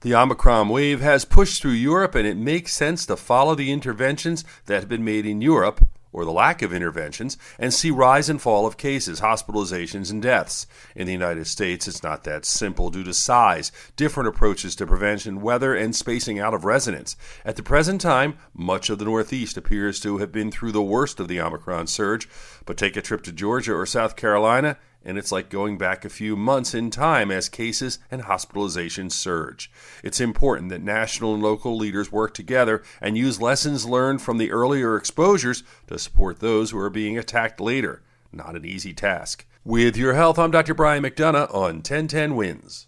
The Omicron wave has pushed through Europe, and it makes sense to follow the interventions that have been made in Europe, or the lack of interventions, and see rise and fall of cases, hospitalizations, and deaths. In the United States, it's not that simple due to size, different approaches to prevention, weather, and spacing out of residents. At the present time, much of the Northeast appears to have been through the worst of the Omicron surge, but take a trip to Georgia or South Carolina, and it's like going back a few months in time as cases and hospitalizations surge. It's important that national and local leaders work together and use lessons learned from the earlier exposures to support those who are being attacked later. Not an easy task. With your health, I'm Dr. Brian McDonough on 1010 Wins.